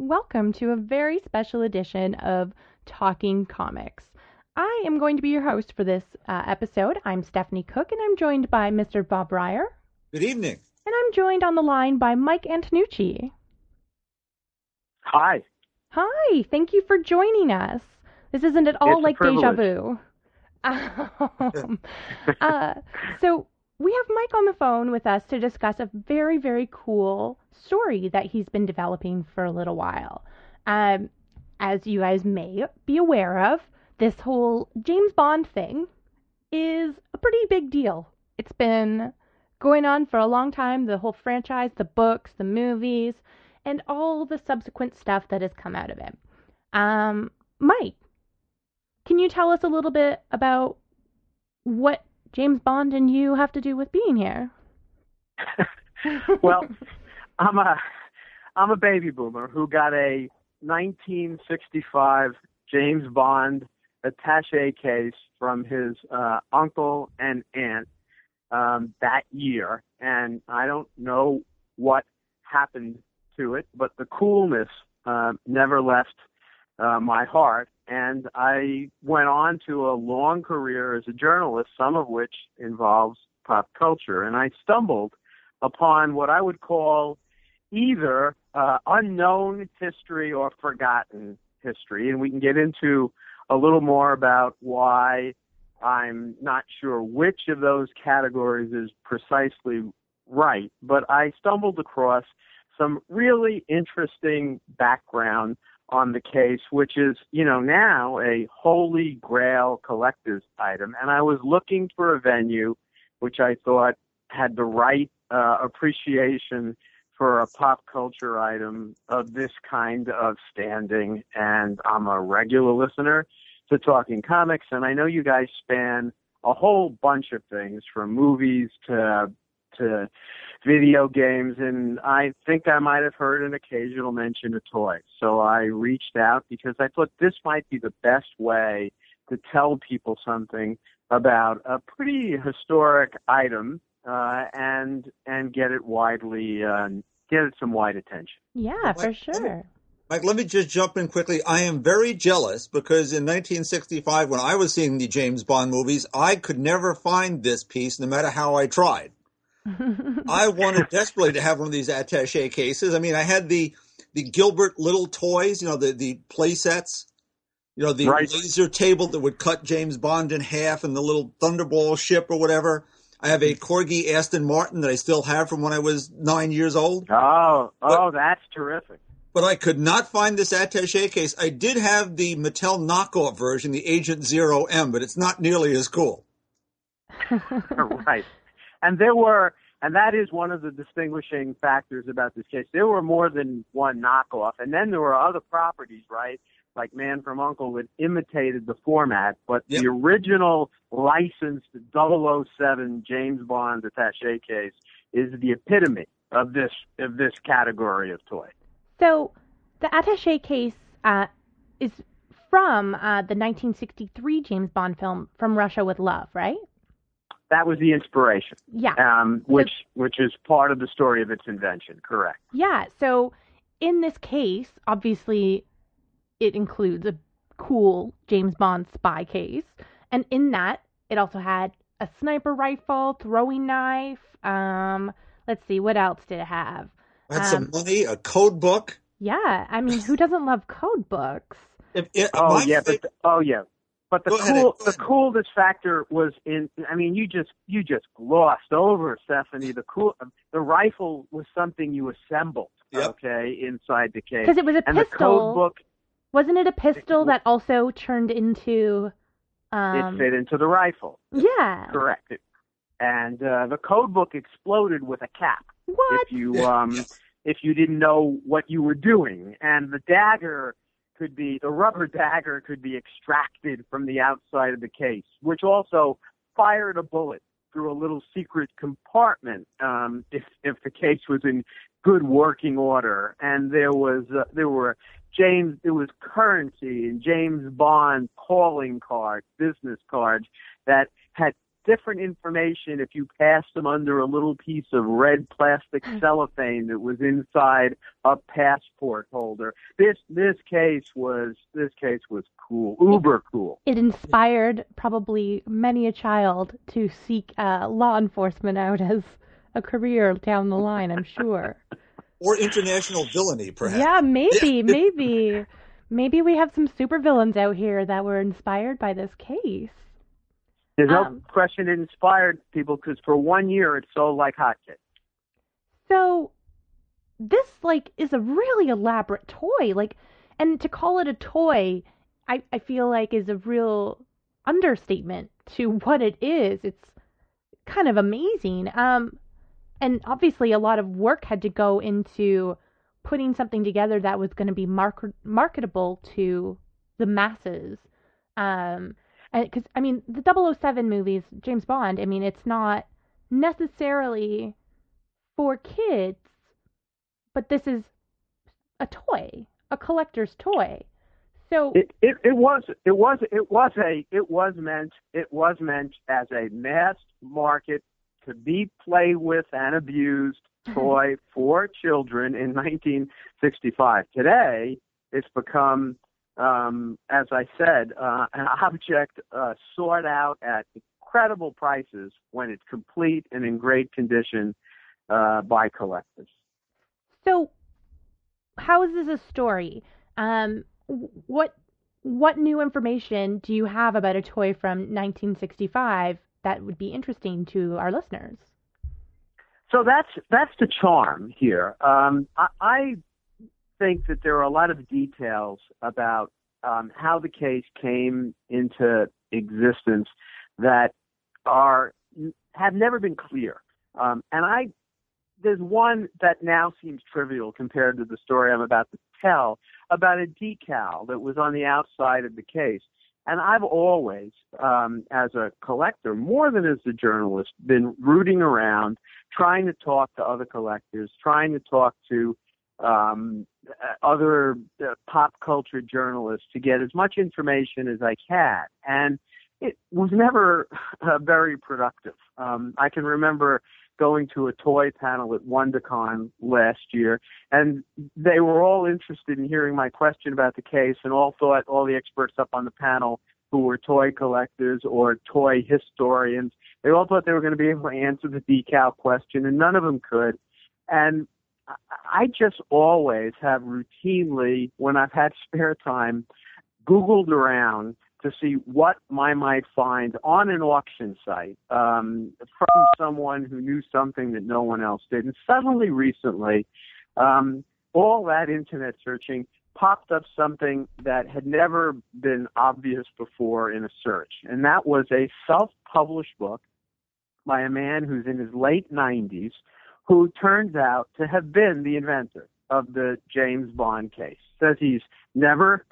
Welcome to a very special edition of Talking Comics. I am going to be your host for this uh, episode. I'm Stephanie Cook, and I'm joined by Mr. Bob Reyer. Good evening. And I'm joined on the line by Mike Antonucci. Hi. Hi, thank you for joining us. This isn't at all It's like deja vu. Um, uh, so we have Mike on the phone with us to discuss a very, very cool story that he's been developing for a little while. Um, as you guys may be aware of, this whole James Bond thing is a pretty big deal. It's been going on for a long time. The whole franchise, the books, the movies, and all the subsequent stuff that has come out of it. Um, Mike, can you tell us a little bit about what James Bond and you have to do with being here? Well, I'm a I'm a baby boomer who got a 1965 James Bond attaché case from his uh, uncle and aunt um, that year, and I don't know what happened to it, but the coolness uh, never left uh, my heart, and I went on to a long career as a journalist, some of which involves pop culture, and I stumbled upon what I would call either uh, unknown history or forgotten history, and we can get into a little more about why I'm not sure which of those categories is precisely right, but I stumbled across some really interesting background on the case, which is, you know, now a holy grail collector's item. And I was looking for a venue which I thought had the right uh, appreciation for a pop culture item of this kind of standing. And I'm a regular listener to Talking Comics, and I know you guys span a whole bunch of things from movies to to video games, and I think I might have heard an occasional mention of toys. So I reached out because I thought this might be the best way to tell people something about a pretty historic item uh, and and get it widely uh, get it some wide attention. Yeah, for Mike, let me- sure. Mike, let me just jump in quickly. I am very jealous because in 1965, when I was seeing the James Bond movies, I could never find this piece no matter how I tried. I wanted desperately to have one of these attache cases. I mean, I had the the Gilbert Little toys, you know, the the play sets, you know, the Right. laser table that would cut James Bond in half, and the little Thunderball ship or whatever. I have a Corgi Aston Martin that I still have from when I was nine years old. Oh, oh, that's terrific. but I could not find this attaché case. I did have the Mattel knockoff version, the Agent Zero M, but it's not nearly as cool. right. And there were, and that is one of the distinguishing factors about this case. There were more than one knockoff, and then there were other properties, right? Like Man from Uncle that imitated the format, but Yep. the original licensed 007 James Bond attaché case is the epitome of this of this category of toy. So the attaché case uh, is from uh, the 1963 James Bond film From Russia with Love, right? That was the inspiration, Yeah. um, which which is part of the story of its invention. Correct. Yeah. So in this case, obviously, it includes a cool James Bond spy case, and in that, it also had a sniper rifle, throwing knife. Um, let's see, what else did it have? I had some Um, money, a code book. Yeah, I mean, who doesn't love code books? If, if, Oh yeah, fa- but oh yeah, but the Go ahead, cool the coolest factor was in. I mean, you just you just glossed over Stephanie. The cool the rifle was something you assembled. Yep. Okay, inside the case, Because it was a and the pistol. code book Wasn't it a pistol that also turned into? it Um, fit into the rifle. yeah. Correct. And uh, the code book exploded with a cap. What? if you um if you didn't know what you were doing and the dagger could be the rubber dagger could be extracted from the outside of the case which also fired a bullet through a little secret compartment um if if the case was in good working order. And there was uh, there were James there was currency and James Bond calling cards business cards that had different information if you passed them under a little piece of red plastic cellophane that was inside a passport holder. This this case was this case was cool, uber cool. It inspired probably many a child to seek uh, law enforcement out as a career down the line. I'm sure. or international villainy, perhaps. Yeah, maybe, maybe, maybe we have some supervillains out here that were inspired by this case. There's no Um, question it inspired people because for one year it sold like hotcakes. So this like is a really elaborate toy. Like and to call it a toy, I, I feel like is a real understatement to what it is. It's kind of amazing. Um and obviously a lot of work had to go into putting something together that was going to be market- marketable to the masses. Um because I mean the 007 movies, James Bond, I mean it's not necessarily for kids, but this is a toy, a collector's toy. So It, it it was it was it was a it was meant it was meant as a mass market to be played with and abused toy for children in 1965. Today, it's become, um, as I said, uh, an object uh, sought out at incredible prices when it's complete and in great condition uh, by collectors. so how is this a story? Um, what what new information do you have about a toy from 1965 that would be interesting to our listeners? So that's that's the charm here. Um, I, I think that there are a lot of details about um, how the case came into existence that are have never been clear. Um, and I there's one that now seems trivial compared to the story I'm about to tell about a decal that was on the outside of the case. And I've always, um, as a collector, more than as a journalist, been rooting around, trying to talk to other collectors, trying to talk to um, other uh, pop culture journalists to get as much information as I can. And it was never uh, very productive. Um, I can remember going to a toy panel at WonderCon last year, and they were all interested in hearing my question about the case, and all thought all the experts up on the panel who were toy collectors or toy historians, they all thought they were going to be able to answer the decal question, and none of them could. And I- just always have routinely, when I've had spare time, Googled around to see what I might find on an auction site um, from someone who knew something that no one else did. And suddenly, recently, um, all that internet searching popped up something that had never been obvious before in a search, and that was a self-published book by a man who's in his late 90s who turns out to have been the inventor of the James Bond case. Says he's never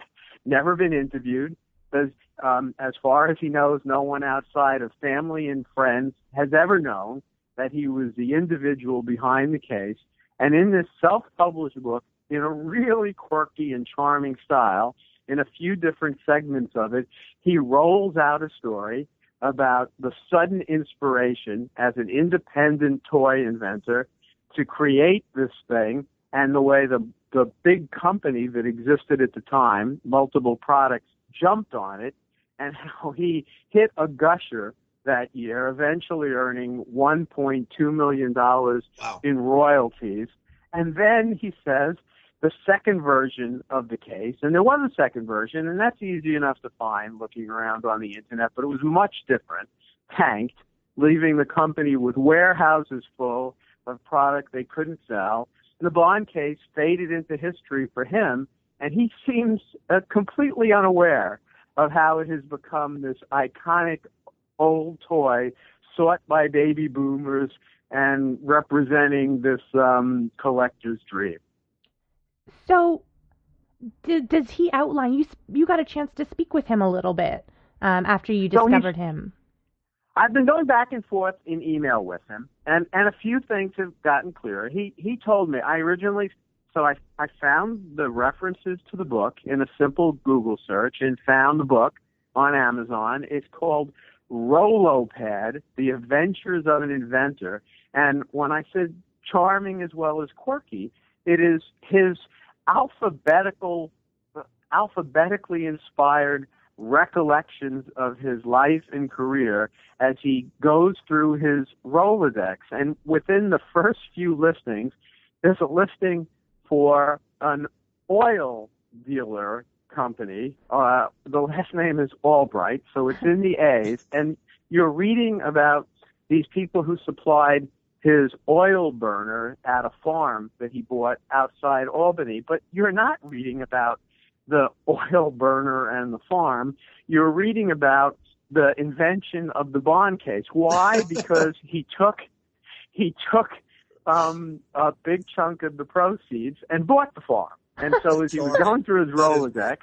never been interviewed. Says um, as far as he knows, no one outside of family and friends has ever known that he was the individual behind the case. And in this self-published book, in a really quirky and charming style, in a few different segments of it, he rolls out a story about the sudden inspiration as an independent toy inventor to create this thing and the way the the big company that existed at the time, multiple products, jumped on it and how he hit a gusher that year, eventually earning $1.2 million Wow. in royalties. And then he says the second version of the case, and there was a second version, and that's easy enough to find looking around on the internet, but it was much different, tanked, leaving the company with warehouses full of product they couldn't sell. And the Bond case faded into history for him, and he seems uh, completely unaware of how it has become this iconic old toy sought by baby boomers and representing this um, collector's dream. So, d- does he outline? You you got a chance to speak with him a little bit um, after you So discovered him. I've been going back and forth in email with him, and and a few things have gotten clearer. He he told me I originally so I I found the references to the book in a simple Google search and found the book on Amazon. It's called Rolopad, The Adventures of an Inventor. And when I said charming as well as quirky, it is his alphabetical, alphabetically inspired recollections of his life and career as he goes through his Rolodex. And within the first few listings, there's a listing for an oil dealer company. Uh, the last name is Albright, so it's in the A's. And you're reading about these people who supplied his oil burner at a farm that he bought outside Albany. But you're not reading about the oil burner and the farm. You're reading about the invention of the bond case. Why? Because he took he took um, a big chunk of the proceeds and bought the farm. And so as he was going through his Rolodex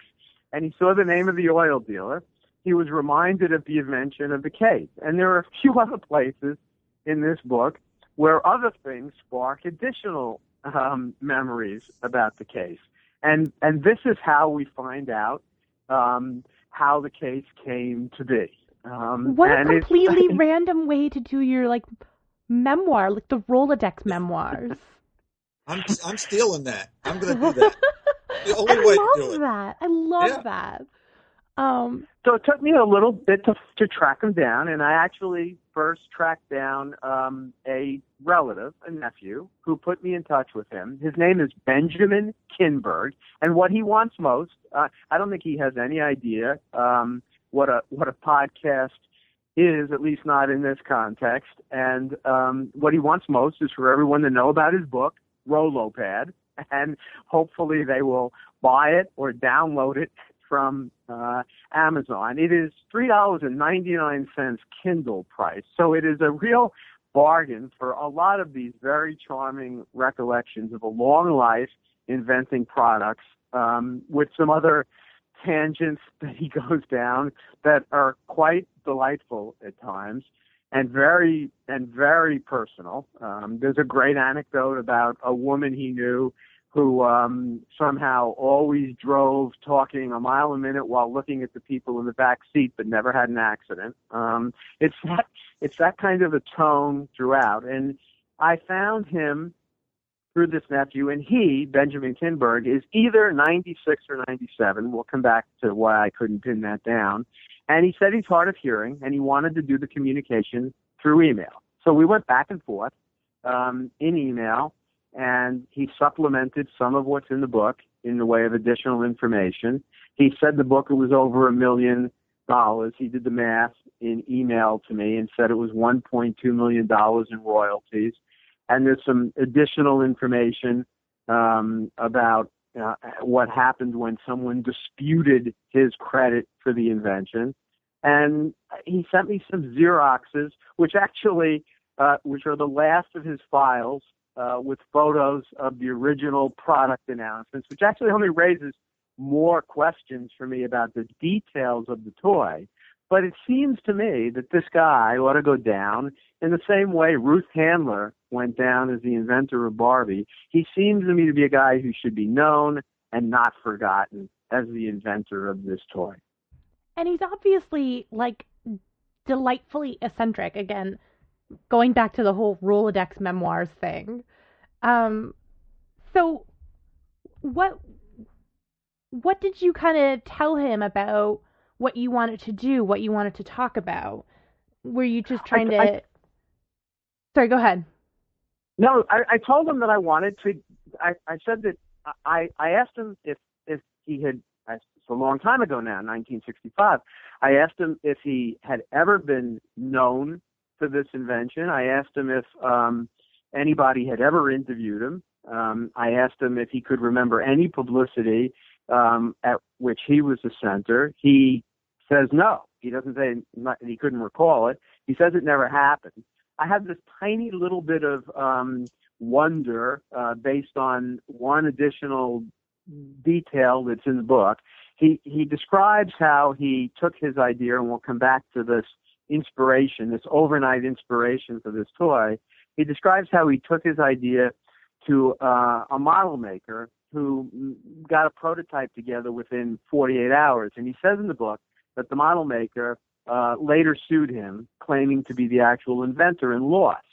and he saw the name of the oil dealer, he was reminded of the invention of the case. And there are a few other places in this book where other things spark additional um, memories about the case. And and this is how we find out um, how the case came to be. Um, what a completely random way to do your like memoir, like the Rolodex memoirs. I'm I'm stealing that. I'm going to do that. The only I way love to do it. that. I love Yeah. that. Um, So it took me a little bit to to track him down, and I actually first tracked down um, a relative, a nephew, who put me in touch with him. His name is Benjamin Kinberg, and what he wants most, uh, I don't think he has any idea um, what a what a podcast is, at least not in this context. And um, what he wants most is for everyone to know about his book, Rolopad, and hopefully they will buy it or download it from uh, Amazon. It is three dollars and ninety nine cents Kindle price, so it is a real bargain for a lot of these very charming recollections of a long life inventing products, um, with some other tangents that he goes down that are quite delightful at times and very and very personal. Um, there's a great anecdote about a woman he knew who um, somehow always drove talking a mile a minute while looking at the people in the back seat, but never had an accident. Um, it's that it's that kind of a tone throughout, and I found him through this nephew, and he Benjamin Kinberg is either 96 or 97. We'll come back to why I couldn't pin that down. And he said he's hard of hearing, and he wanted to do the communication through email. So we went back and forth um, in email and he supplemented some of what's in the book in the way of additional information. He said the book was over a million dollars. He did the math in email to me and said it was 1.2 million dollars in royalties. And there's some additional information um, about uh, what happened when someone disputed his credit for the invention. And he sent me some Xeroxes, which actually, uh, which are the last of his files uh, with photos of the original product announcements, which actually only raises more questions for me about the details of the toy. But it seems to me that this guy ought to go down in the same way Ruth Handler went down as the inventor of Barbie. He seems to me to be a guy who should be known and not forgotten as the inventor of this toy. and he's obviously like delightfully eccentric. Again, going back to the whole Rolodex memoirs thing. Um, so what what did you kind of tell him about what you wanted to do, what you wanted to talk about? Were you just trying to? I- Sorry, go ahead. No, I, I told him that I wanted to. I, I said that I, I asked him if if he had. It's a long time ago now, 1965. I asked him if he had ever been known for this invention. I asked him if um, anybody had ever interviewed him. Um, I asked him if he could remember any publicity um, at which he was the center. He says no. He doesn't say not, he couldn't recall it. He says it never happened. I have this tiny little bit of um, wonder uh, based on one additional detail that's in the book. He he describes how he took his idea, and we'll come back to this inspiration, this overnight inspiration for this toy. He describes how he took his idea to uh, a model maker who got a prototype together within 48 hours. And he says in the book that the model maker uh, later sued him, claiming to be the actual inventor and lost.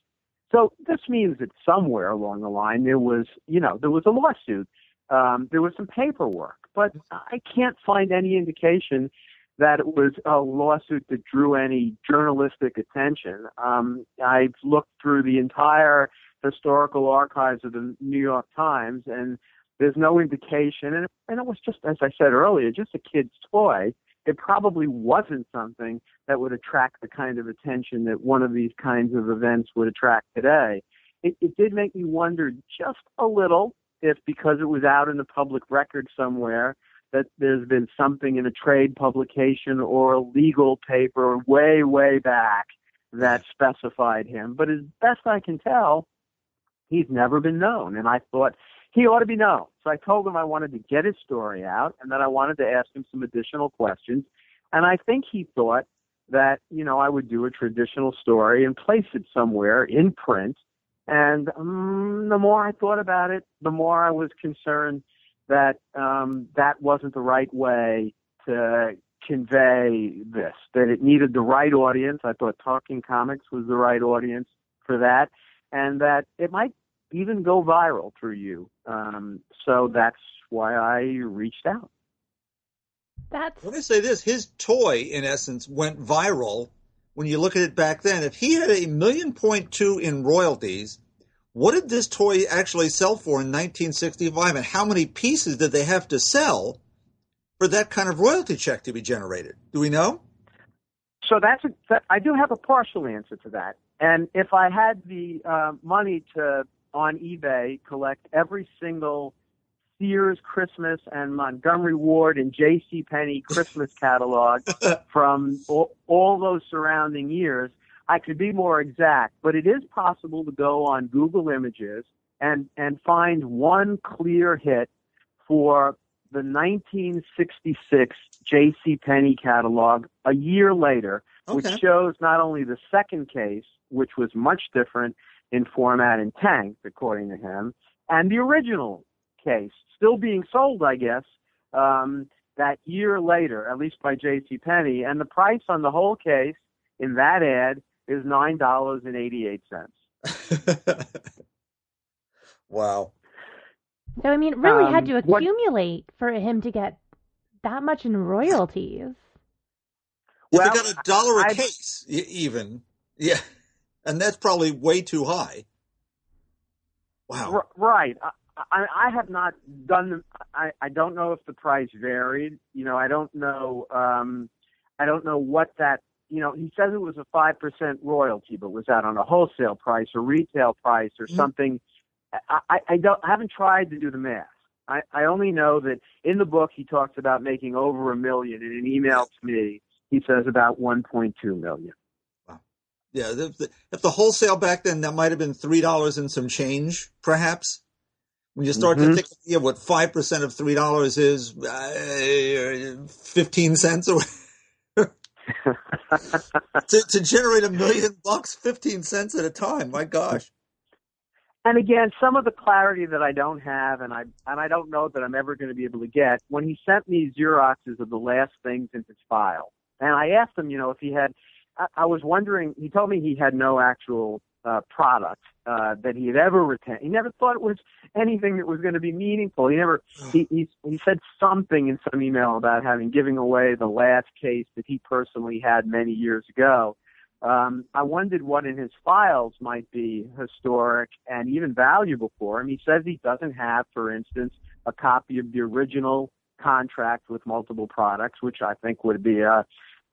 So this means that somewhere along the line there was, you know, there was a lawsuit. Um, there was some paperwork, but I can't find any indication that it was a lawsuit that drew any journalistic attention. Um, I've looked through the entire historical archives of the New York Times, and there's no indication. And, and it was just, as I said earlier, just a kid's toy. It probably wasn't something that would attract the kind of attention that one of these kinds of events would attract today. It, it did make me wonder just a little if, because it was out in the public record somewhere, that there's been something in a trade publication or a legal paper way, way back that specified him. But as best I can tell, he's never been known. And I thought he ought to be known. So I told him I wanted to get his story out and that I wanted to ask him some additional questions. And I think he thought that, you know, I would do a traditional story and place it somewhere in print. And um, the more I thought about it, the more I was concerned that um, that wasn't the right way to convey this, that it needed the right audience. I thought Talking Comics was the right audience for that, and that it might even go viral through you. Um, so that's why I reached out. That's. Let me say this: his toy, in essence, went viral. When you look at it back then, if he had a million point two in royalties, what did this toy actually sell for in 1965, and how many pieces did they have to sell for that kind of royalty check to be generated? Do we know? So that's a, that, I do have a partial answer to that. And if I had the uh, money to on eBay collect every single Sears Christmas and Montgomery Ward and J.C. Penney Christmas catalog from all, all those surrounding years, I could be more exact, but it is possible to go on Google Images and, and find one clear hit for the 1966 J.C. Penney catalog a year later, Okay. which shows not only the second case, which was much different in format and tank, according to him, and the original case, still being sold, I guess, um, that year later, at least by J.C. Penney, and the price on the whole case in that ad is nine dollars and eighty eight cents. wow. So I mean, it really had Um, to what- accumulate for him to get that much in royalties. Yeah, Well, they got a dollar a I- case, y- even. Yeah, and that's probably way too high. Wow. R- right. I, I, I have not done. The, I I don't know if the price varied. You know, I don't know. Um, I don't know what that. You know, he says it was a five percent royalty, but was that on a wholesale price or retail price or Mhm. something? I, I, I don't. I haven't tried to do the math. I, I only know that in the book he talks about making over a million. In an email to me, he says about one point two million. Wow. Yeah, if the, if the wholesale back then that might have been three dollars and some change, perhaps. When you start to Mhm. think, yeah, what five percent of three dollars is, uh, fifteen cents, or to, to generate a million bucks, fifteen cents at a time. My gosh. And again, some of the clarity that I don't have, and I and I don't know that I'm ever going to be able to get. When he sent me Xeroxes of the last things in his file, and I asked him, you know, if he had, I, I was wondering. He told me he had no actual uh, product uh, that he had ever retained. He never thought it was anything that was going to be meaningful. He never. He he he said something in some email about having giving away the last case that he personally had many years ago um, I wondered what in his files might be historic and even valuable for him. He says he doesn't have, for instance, a copy of the original contract with multiple products, which I think would be a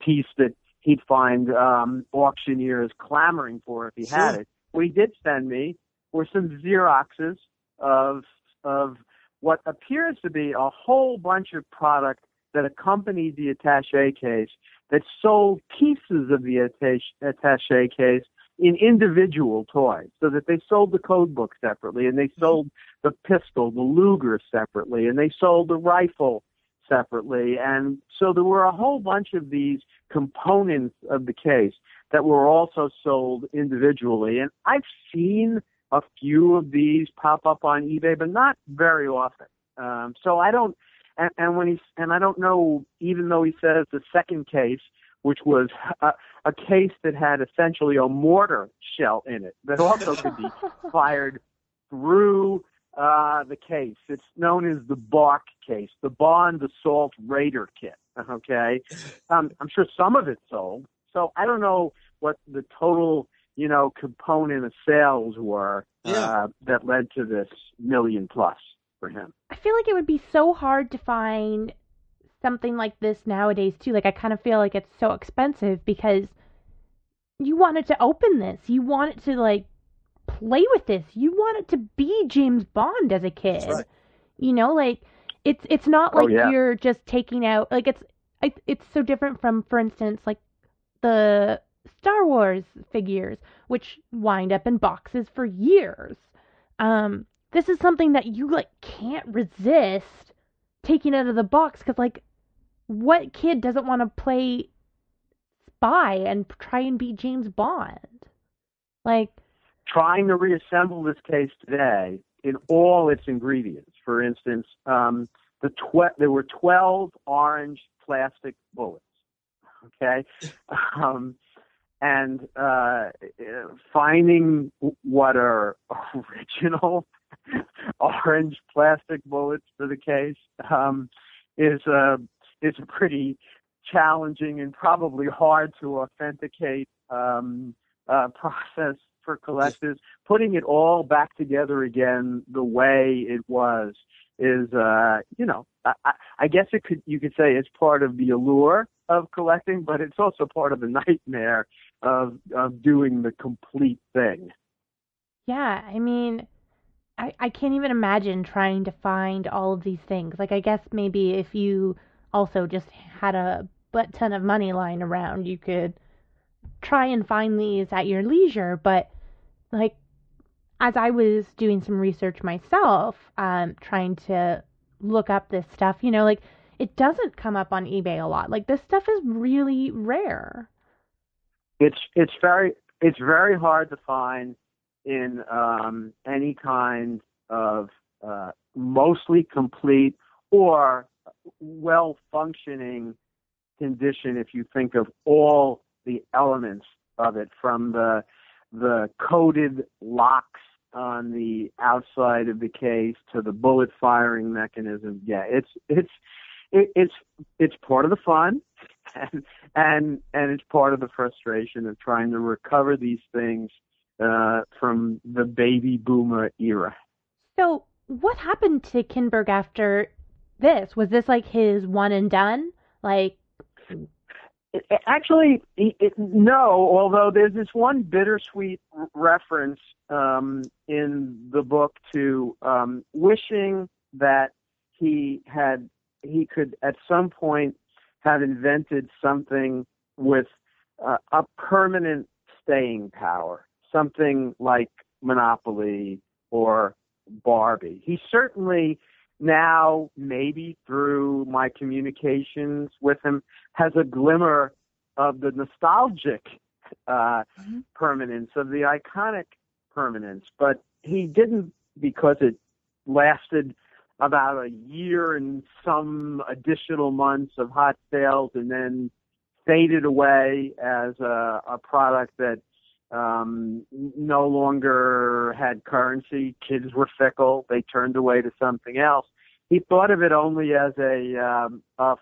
piece that he'd find um, auctioneers clamoring for if he had it. What he did send me were some Xeroxes of of what appears to be a whole bunch of product that accompanied the attaché case that sold pieces of the attaché, attaché case in individual toys, so that they sold the code book separately, and they sold the pistol, the Luger separately, and they sold the rifle separately, and so there were a whole bunch of these components of the case that were also sold individually, and I've seen a few of these pop up on eBay, but not very often. Um, so I don't and, and when he's and I don't know, even though he says the second case which was a, a case that had essentially a mortar shell in it that also could be fired through uh, the case. It's known as the BARC case, the Bond Assault Raider Kit. Okay, um, I'm sure some of it sold. So I don't know what the total, you know, component of sales were uh, yeah. that led to this million plus for him. I feel like it would be so hard to find something like this nowadays too. Like I kind of feel like it's so expensive because you wanted to open this, you want it to like play with this. You want it to be James Bond as a kid. Right. You know, like it's it's not oh, like oh, yeah. you're just taking out like it's it's so different from for instance like the Star Wars figures which wind up in boxes for years. Um this is something that you like can't resist taking out of the box cuz like what kid doesn't want to play spy and try and be James Bond? Like trying to reassemble this case today in all its ingredients. For instance, um, the tw- there were 12 orange plastic bullets. Okay, um, and uh, finding what are original orange plastic bullets for the case um, is a is a pretty challenging and probably hard to authenticate um, uh, process for collectors. Putting it all back together again the way it was is, uh, you know, I, I guess it could you could say it's part of the allure of collecting, but it's also part of the nightmare of of doing the complete thing. Yeah, I mean, I I can't even imagine trying to find all of these things. Like I guess maybe if you also just had a butt ton of money lying around, you could try and find these at your leisure, but like as I was doing some research myself, um, trying to look up this stuff, you know, like it doesn't come up on eBay a lot. Like this stuff is really rare. It's it's very it's very hard to find in um, any kind of uh, mostly complete or well functioning condition if you think of all the elements of it from the the coated locks on the outside of the case to the bullet firing mechanism. Yeah, it's it's it, it's it's part of the fun, and and and it's part of the frustration of trying to recover these things uh, from the baby boomer era. So, what happened to Kinberg after this? Was this like his one and done? Like Actually, it, no. Although there's this one bittersweet reference um, in the book to um, wishing that he had he could at some point have invented something with uh, a permanent staying power, something like Monopoly or Barbie. He certainly now, maybe through my communications with him, has a glimmer of the nostalgic uh, mm-hmm. permanence, of the iconic permanence. But he didn't because it lasted about a year and some additional months of hot sales and then faded away as a, a product that um, no longer had currency. Kids were fickle; they turned away to something else. He thought of it only as a um, a,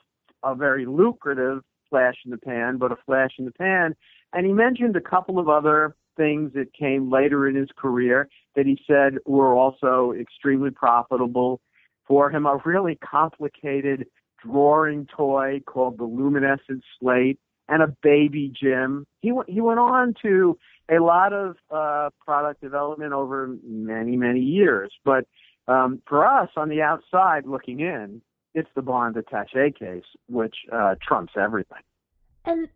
a very lucrative flash in the pan, but a flash in the pan. And he mentioned a couple of other things that came later in his career that he said were also extremely profitable for him. A really complicated drawing toy called the luminescent slate and a baby gym. He went he went on to a lot of uh, product development over many many years. But um, for us on the outside looking in, it's the Bond attache case which uh, trumps everything. And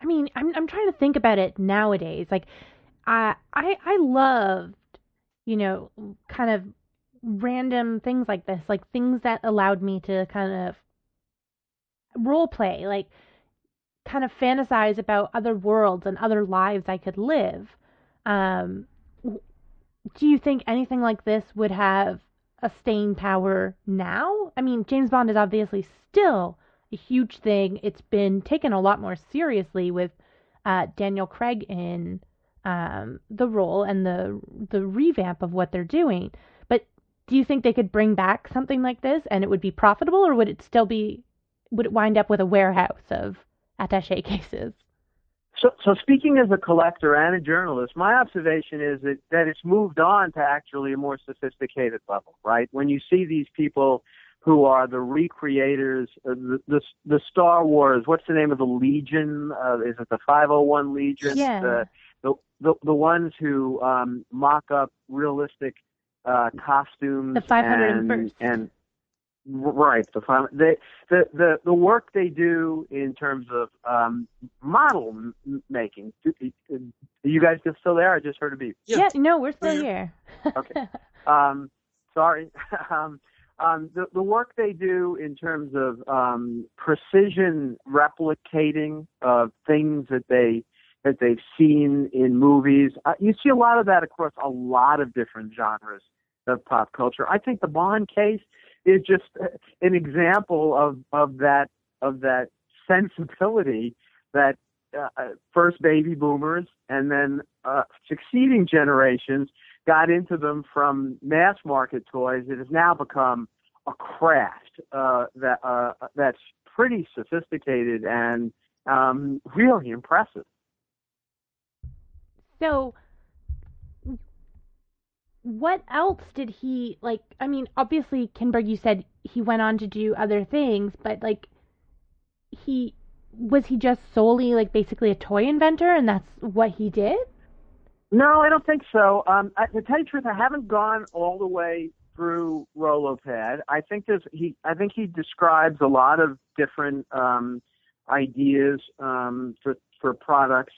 I mean, I'm I'm trying to think about it nowadays. Like, I I I loved, you know, kind of random things like this, like things that allowed me to kind of role play, like kind of fantasize about other worlds and other lives I could live. Um, do you think anything like this would have a staying power now? I mean, James Bond is obviously still a huge thing. It's been taken a lot more seriously with uh, Daniel Craig in um, the role and the the revamp of what they're doing. But do you think they could bring back something like this and it would be profitable, or would it still be would it wind up with a warehouse of attaché cases? So, so speaking as a collector and a journalist, my observation is that, that it's moved on to actually a more sophisticated level, right? When you see these people who are the recreators, uh, the, the, the Star Wars, what's the name of the Legion? Uh, is it the 501 Legion? Yeah. The, the, the, the ones who um, mock up realistic uh, costumes. The 501st. And, and Right. The final, they, the the the work they do in terms of um, model m- making. Do, are you guys still there? I just heard a beep. Yeah, yeah no, we're still here. okay. Um, sorry. um, um, the the work they do in terms of um, precision replicating of things that they that they've seen in movies. Uh, you see a lot of that across a lot of different genres of pop culture. I think the Bond case is just an example of of that of that sensibility that uh, first baby boomers and then uh, succeeding generations got into them from mass market toys. It has now become a craft uh, that uh, that's pretty sophisticated and um, really impressive. So, what else did he like? I mean, obviously, Kinberg, you said he went on to do other things, but like, he was he just solely like basically a toy inventor, and that's what he did? No, I don't think so. Um, I, to tell you the truth, I haven't gone all the way through Rolopad. I think there's he. I think he describes a lot of different um, ideas um, for for products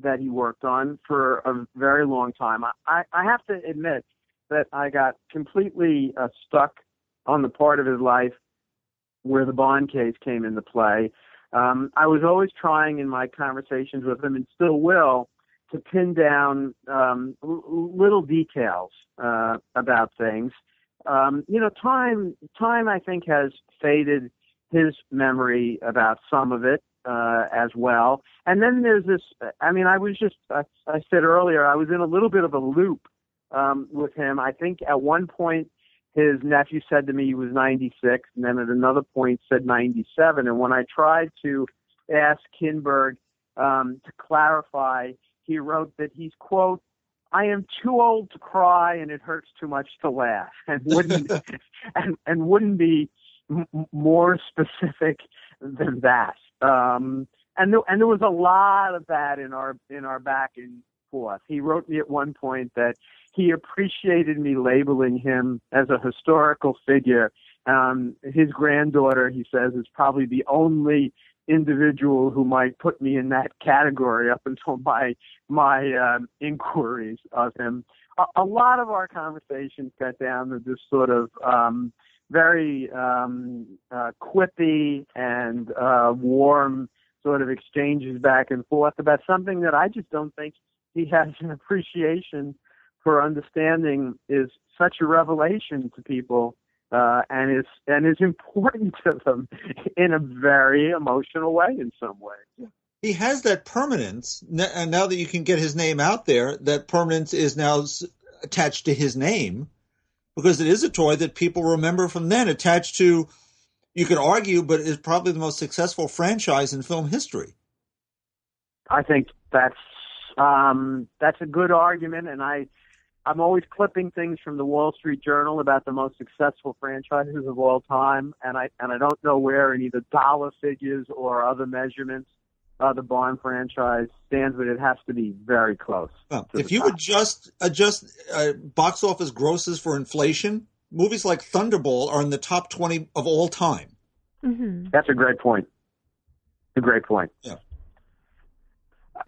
that he worked on for a very long time. I, I have to admit that I got completely uh, stuck on the part of his life where the Bond case came into play. Um, I was always trying in my conversations with him, and still will, to pin down um, little details uh, about things. Um, you know, time time I think has faded his memory about some of it uh, as well. And then there's this. I mean, I was just. I, I said earlier, I was in a little bit of a loop um, with him. I think at one point his nephew said to me he was 96, and then at another point said 97. And when I tried to ask Kinberg um, to clarify, he wrote that he's quote. I am too old to cry, and it hurts too much to laugh, and wouldn't and and wouldn't be m- more specific than that. Um, and there, and there was a lot of that in our in our back and forth. He wrote me at one point that he appreciated me labeling him as a historical figure. Um, his granddaughter, he says, is probably the only individual who might put me in that category up until my my um, inquiries of him. A, a lot of our conversations got down to this sort of um, very um, uh, quippy and uh, warm sort of exchanges back and forth about something that I just don't think he has an appreciation for understanding is such a revelation to people uh, and is and is important to them in a very emotional way in some way. He has that permanence, and now that you can get his name out there, that permanence is now attached to his name because it is a toy that people remember from then, attached to, you could argue, but is probably the most successful franchise in film history. I think that's um, that's a good argument, and I I'm always clipping things from the Wall Street Journal about the most successful franchises of all time, and I and I don't know where in either dollar figures or other measurements uh, the Bond franchise stands, but it has to be very close. Well, if you top. adjust adjust uh, box office grosses for inflation, movies like Thunderball are in the top twenty of all time. Mm-hmm. That's a great point. A great point. Yeah.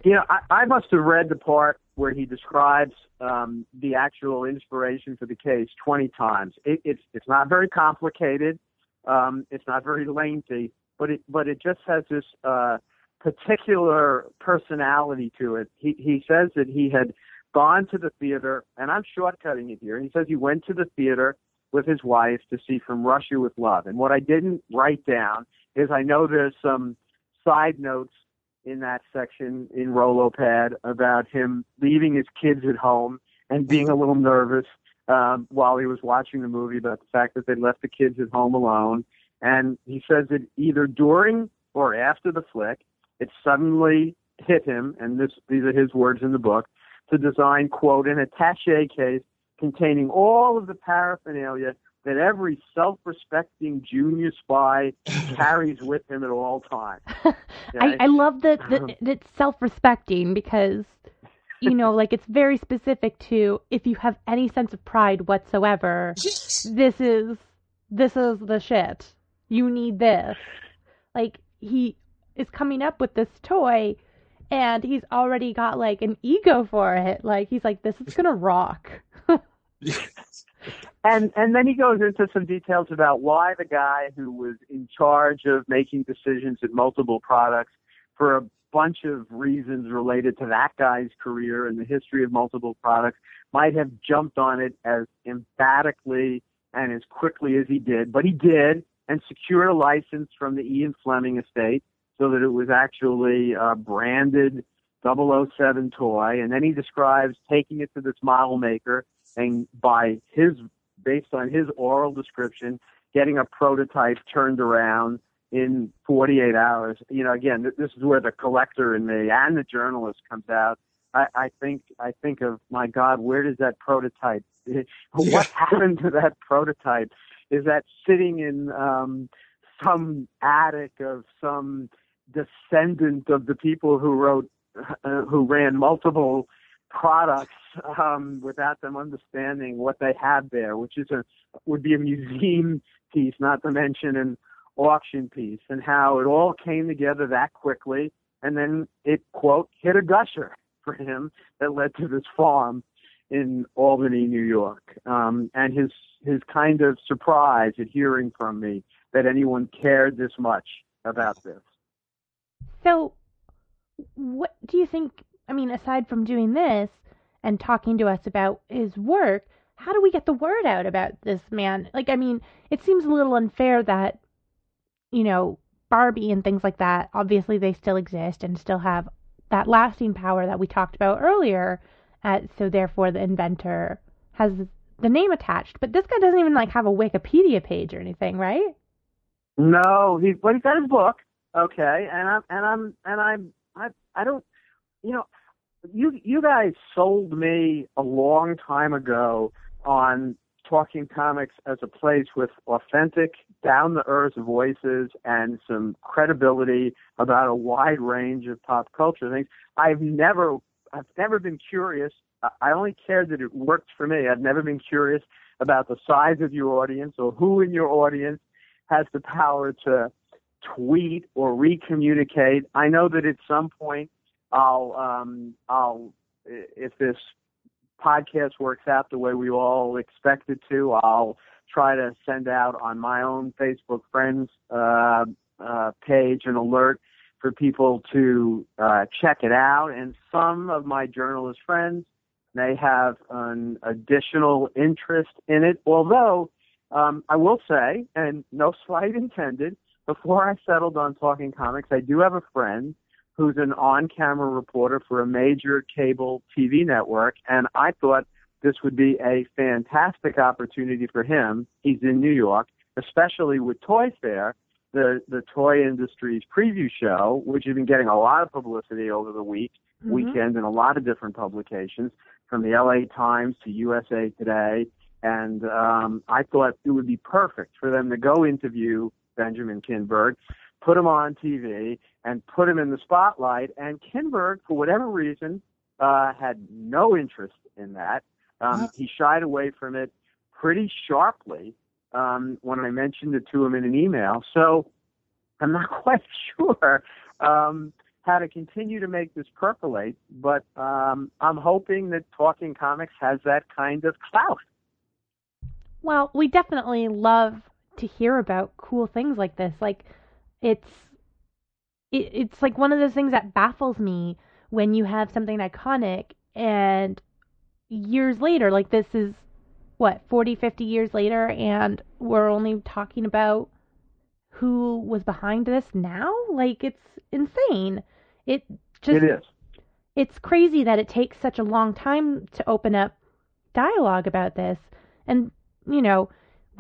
You know, I, I must have read the part where he describes um, the actual inspiration for the case 20 times. It, it's it's not very complicated. Um, it's not very lengthy, but it but it just has this uh, particular personality to it. He he says that he had gone to the theater, and I'm shortcutting it here. He says he went to the theater with his wife to see From Russia with Love. And what I didn't write down is I know there's some side notes in that section in Rolopad about him leaving his kids at home and being a little nervous um, while he was watching the movie about the fact that they left the kids at home alone. And he says that either during or after the flick, it suddenly hit him, and this these are his words in the book, to design, quote, an attache case containing all of the paraphernalia that every self-respecting junior spy carries with him at all times. Okay? I, I love that that it's self-respecting because you know, like it's very specific to if you have any sense of pride whatsoever, this is this is the shit. You need this. Like he is coming up with this toy and he's already got like an ego for it. Like he's like, this is gonna rock. and and then he goes into some details about why the guy who was in charge of making decisions at multiple products for a bunch of reasons related to that guy's career and the history of multiple products might have jumped on it as emphatically and as quickly as he did, but he did and secured a license from the Ian Fleming estate so that it was actually a branded 007 toy. And then he describes taking it to this model maker and by his, based on his oral description, getting a prototype turned around in 48 hours. You know, again, this is where the collector in me and the journalist comes out. I, I think I think of my God, where does that prototype? what happened to that prototype? Is that sitting in um, some attic of some descendant of the people who wrote uh, who ran multiple products um, without them understanding what they had there, which is a would be a museum piece, not to mention an auction piece, and how it all came together that quickly, and then it quote hit a gusher for him that led to this farm in Albany, New York, um, and his his kind of surprise at hearing from me that anyone cared this much about this. So, what do you think? I mean, aside from doing this and talking to us about his work, how do we get the word out about this man? Like, I mean, it seems a little unfair that, you know, Barbie and things like that, obviously they still exist and still have that lasting power that we talked about earlier. Uh, so therefore, the inventor has the name attached. But this guy doesn't even like have a Wikipedia page or anything, right? No, he well, he's got his book, Okay, and I'm and I'm and I'm I I don't you know you you guys sold me a long time ago on talking comics as a place with authentic, down the earth voices and some credibility about a wide range of pop culture things. I've never I've never been curious. I only cared that it worked for me. I've never been curious about the size of your audience or who in your audience has the power to tweet or recommunicate. I know that at some point I'll um, I'll if this podcast works out the way we all expect it to, I'll try to send out on my own Facebook friends uh, uh, page an alert for people to uh, check it out. And some of my journalist friends may have an additional interest in it. Although um, I will say, and no slight intended, before I settled on talking comics, I do have a friend who's an on-camera reporter for a major cable TV network, and I thought this would be a fantastic opportunity for him. He's in New York, especially with Toy Fair, the the toy industry's preview show, which has been getting a lot of publicity over the week, mm-hmm. weekend, in a lot of different publications, from the LA Times to USA Today. And um, I thought it would be perfect for them to go interview Benjamin Kinberg, put him on TV and put him in the spotlight. And Kinberg, for whatever reason, uh, had no interest in that. Um, he shied away from it pretty sharply um, when I mentioned it to him in an email. So I'm not quite sure um, how to continue to make this percolate, but um, I'm hoping that Talking Comics has that kind of clout. Well, we definitely love to hear about cool things like this. Like it's it, it's like one of those things that baffles me when you have something iconic and years later like this is what 40 50 years later and we're only talking about who was behind this now like it's insane it just It is. it's crazy that it takes such a long time to open up dialogue about this and you know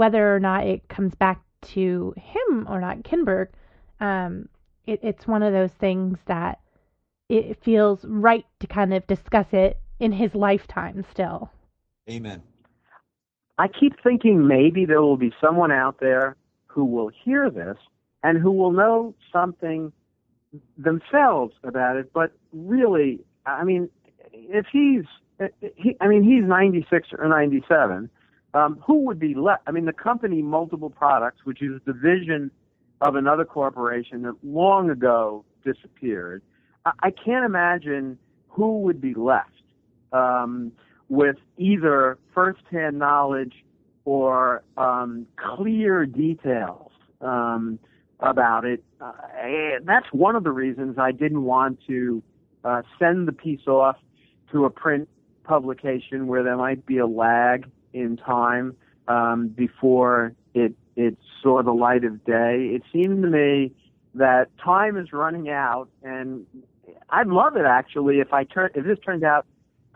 whether or not it comes back to him or not kinberg um it, it's one of those things that it feels right to kind of discuss it in his lifetime still Amen. I keep thinking maybe there will be someone out there who will hear this and who will know something themselves about it. But really, I mean, if he's, he, I mean, he's 96 or 97. Um, who would be left? I mean, the company Multiple Products, which is a division of another corporation that long ago disappeared, I, I can't imagine who would be left um, with either firsthand knowledge or um, clear details um, about it. Uh, that's one of the reasons I didn't want to uh, send the piece off to a print publication where there might be a lag in time um, before it it saw the light of day. It seemed to me that time is running out, and I'd love it actually if I turn if this turned out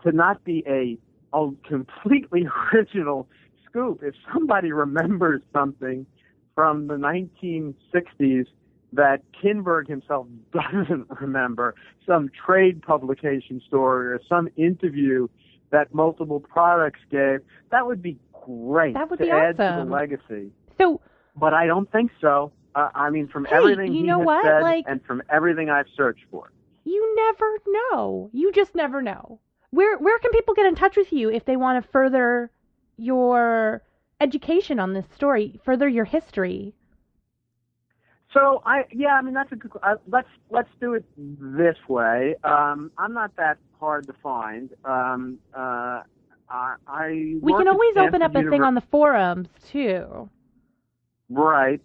to not be a a completely original scoop. If somebody remembers something from the 1960s that Kinberg himself doesn't remember, some trade publication story or some interview that multiple products gave, that would be great That would to be add to awesome. the legacy. so But I don't think so. Uh, I mean, from Hey, everything you he know has what? said Like- and from everything I've searched for. you never know. You just never know. Where where can people get in touch with you if they want to further your education on this story, further your history? So I yeah, I mean that's a good. Uh, let's let's do it this way. Um, I'm not that hard to find. Um, uh, I, I We can always open up a thing on the forums too. Right.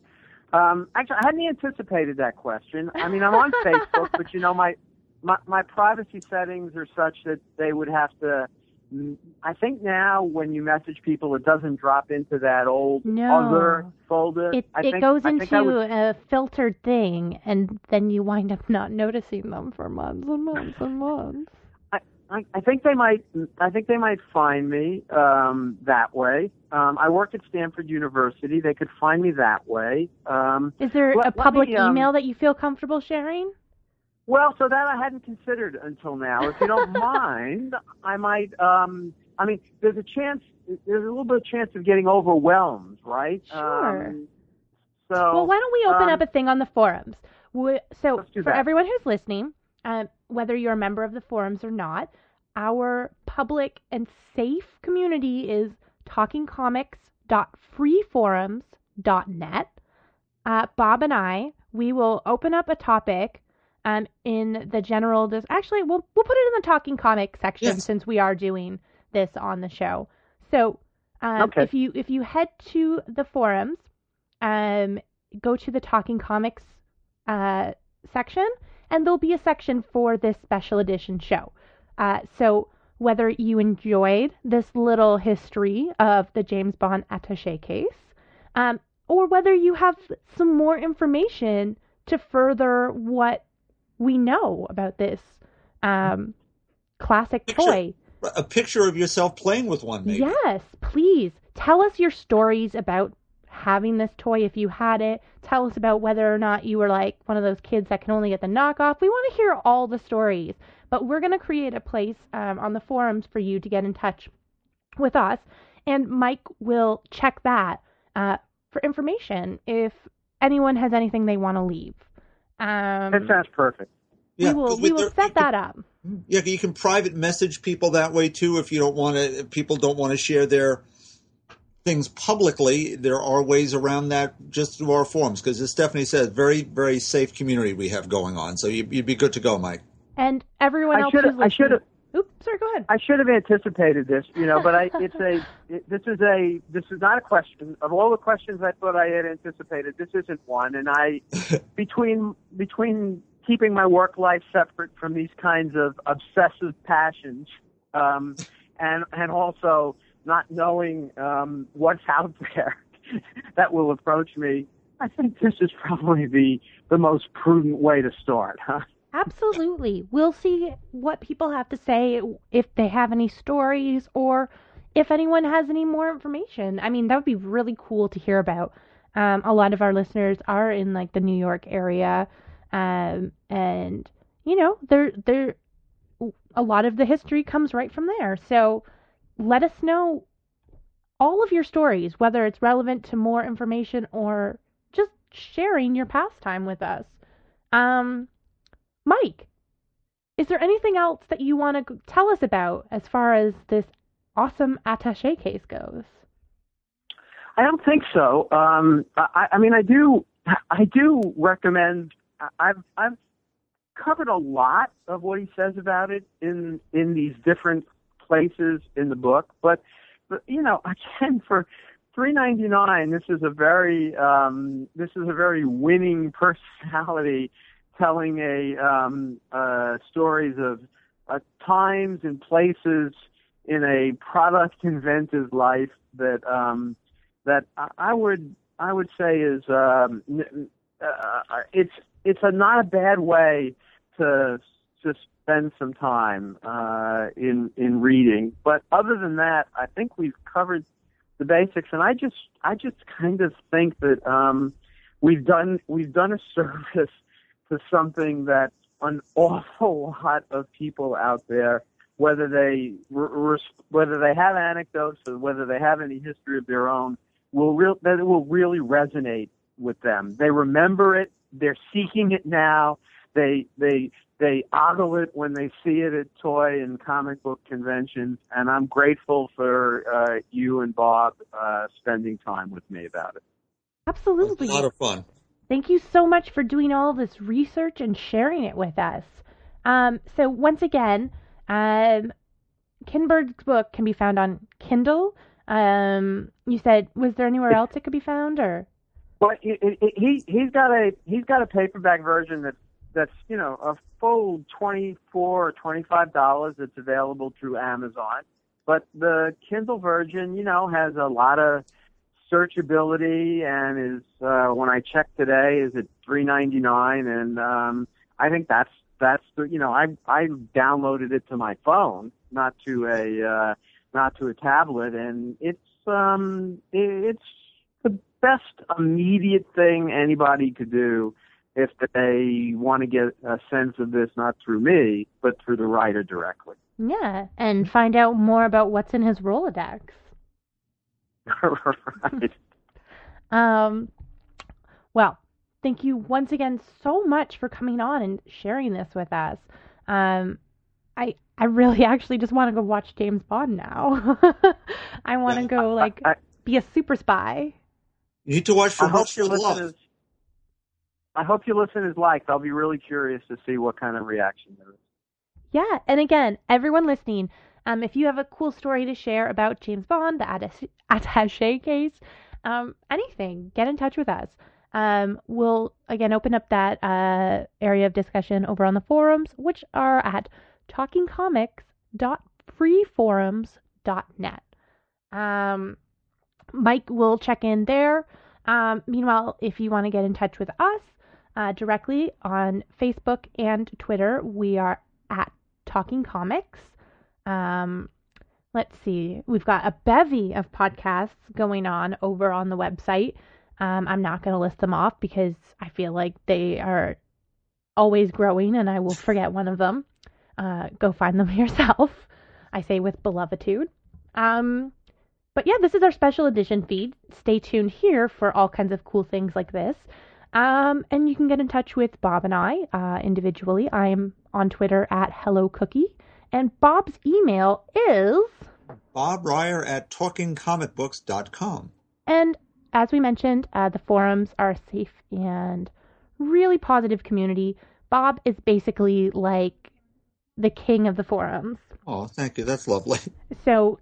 Um, actually, I hadn't anticipated that question. I mean, I'm on Facebook, but you know, my, my my privacy settings are such that they would have to. mm, I think now when you message people, it doesn't drop into that old No. other folder. It I it think, goes I think into a filtered thing, and then you wind up not noticing them for months and months and months. I, I think they might. I think they might find me um, that way. Um, I work at Stanford University. They could find me that way. Um, Is there Let- a let me, public um, email that you feel comfortable sharing? Well, so that I hadn't considered until now. If you don't mind, I might. Um, I mean, there's a chance. There's a little bit of chance of getting overwhelmed, right? Sure. Um, so. Well, why don't we open um, up a thing on the forums? So, for that. everyone who's listening, um, whether you're a member of the forums or not, our public and safe community is talkingcomics.freeforums.net. Uh, Bob and I, we will open up a topic um, in the general. Dis- Actually, we'll we'll put it in the talking comics section Yes. since we are doing this on the show. So, um, Okay. if you if you head to the forums, um, go to the Talking Comics uh, section, and there'll be a section for this special edition show. Uh, so whether you enjoyed this little history of the James Bond attaché case, um, or whether you have some more information to further what we know about this um, classic Picture- toy. A picture of yourself playing with one, maybe. Yes, please tell us your stories about having this toy if you had it. Tell us about whether or not you were like one of those kids that can only get the knockoff. We want to hear all the stories, but we're going to create a place um, on the forums for you to get in touch with us, and Mike will check that uh, for information if anyone has anything they want to leave. Um, that sounds perfect. Yeah, we will 'cause we will the- set that up. Yeah, you can private message people that way too if you don't want to. If people don't want to share their things publicly, there are ways around that just through our forums. Because as Stephanie says, very very safe community we have going on. So you, you'd be good to go, Mike. And everyone I else should who's I should have listening. Oops, sorry, go ahead. I should have anticipated this, you know, but I it's a it, this is a this is not a question of all the questions I thought I had anticipated. This isn't one, and I between between keeping my work life separate from these kinds of obsessive passions, um, and and also not knowing um, what's out there that will approach me, I think this is probably the the most prudent way to start, huh? Absolutely. We'll see what people have to say if they have any stories or if anyone has any more information. I mean, that would be really cool to hear about. Um, a lot of our listeners are in like the New York area, um, and you know, they're they're a lot of the history comes right from there. So let us know all of your stories, whether it's relevant to more information or just sharing your pastime with us. Um, Mike, is there anything else that you want to tell us about as far as this awesome attache case goes? I don't think so. Um, I, I mean, I do. I do recommend. I've I've covered a lot of what he says about it in in these different places in the book, but, but you know, again for three ninety nine, this is a very um, this is a very winning personality telling a um, uh, stories of uh, times and places in a product inventive life that um, that I would I would say is um, uh, it's it's a not a bad way to to spend some time uh, in in reading. But other than that, I think we've covered the basics, and I just I just kind of think that um, we've done we've done a service to something that an awful lot of people out there, whether they whether they have anecdotes or whether they have any history of their own, will real that it will really resonate with them. They remember it. They're seeking it now. They they they ogle it when they see it at toy and comic book conventions, and I'm grateful for uh, you and Bob uh, spending time with me about it. Absolutely, a lot of fun. Thank you so much for doing all this research and sharing it with us. Um, so once again, um, Kinberg's book can be found on Kindle. Um, you said, was there anywhere else it could be found, or? Well, he, he he's got a he's got a paperback version that's that's you know a full twenty four or twenty five dollars that's available through Amazon. But the Kindle version, you know, has a lot of searchability and is uh, when I checked today is at three ninety nine, and um, I think that's that's the you know I I downloaded it to my phone, not to a uh, not to a tablet, and it's um it's the best immediate thing anybody could do if they want to get a sense of this not through me but through the writer directly. Yeah, and find out more about what's in his Rolodex. Right. Um, well, thank you once again so much for coming on and sharing this with us. Um, I I really actually just want to go watch James Bond now. I want to go like I, I, be a super spy. You need to watch For I hope you listen I hope you listen is liked. I'll be really curious to see what kind of reaction there is. Yeah, and again, everyone listening, um, if you have a cool story to share about James Bond, the attache case, um, anything, get in touch with us. Um, we'll again open up that uh, area of discussion over on the forums, which are at talkingcomics.freeforums.net. Um, Mike will check in there. Um, meanwhile, if you want to get in touch with us uh, directly on Facebook and Twitter, we are at Talking Comics. Um, let's see, we've got a bevy of podcasts going on over on the website. Um, I'm not going to list them off because I feel like they are always growing and I will forget one of them. Uh, go find them yourself. I say with belovitude. Um, but yeah, this is our special edition feed. Stay tuned here for all kinds of cool things like this. Um, and you can get in touch with Bob and I uh, individually. I'm on Twitter at Hello Cookie. And Bob's email is Bob Reyer at talkingcomicbooks.com. And as we mentioned, uh, the forums are a safe and really positive community. Bob is basically like the king of the forums. Oh, thank you. That's lovely. So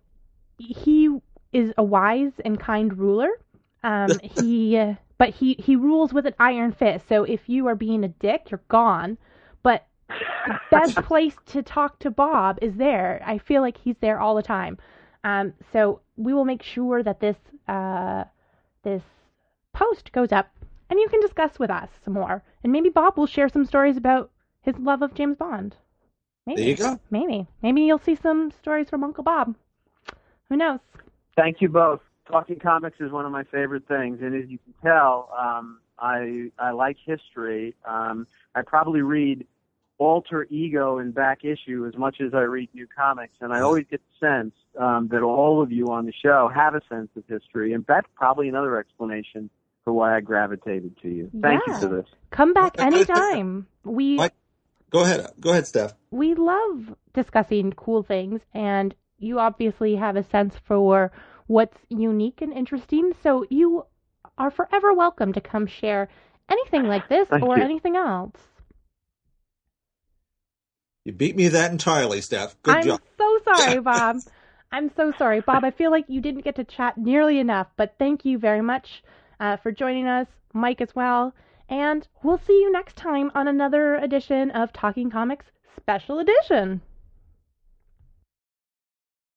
he is a wise and kind ruler. Um, he, uh, but he he rules with an iron fist. So if you are being a dick, you're gone. Best place to talk to Bob is there. I feel like he's there all the time. Um, so we will make sure that this uh, this post goes up, and you can discuss with us some more. And maybe Bob will share some stories about his love of James Bond. Maybe. There you go. Maybe. Maybe you'll see some stories from Uncle Bob. Who knows? Thank you both. Talking comics is one of my favorite things, and as you can tell, um, I I like history. Um, I probably read alter ego and back issue as much as I read new comics, and I always get the sense um, that all of you on the show have a sense of history, and that's probably another explanation for why I gravitated to you. Thank Yeah. you for this. Come back anytime. We Mike- Go ahead. Go ahead, Steph. we love discussing cool things, and you obviously have a sense for what's unique and interesting. So you are forever welcome to come share anything like this Thank or you. anything else. You beat me that entirely, Steph. Good job. I'm so sorry, Bob. I'm so sorry, Bob. I feel like you didn't get to chat nearly enough, but thank you very much uh, for joining us, Mike as well. And we'll see you next time on another edition of Talking Comics Special Edition.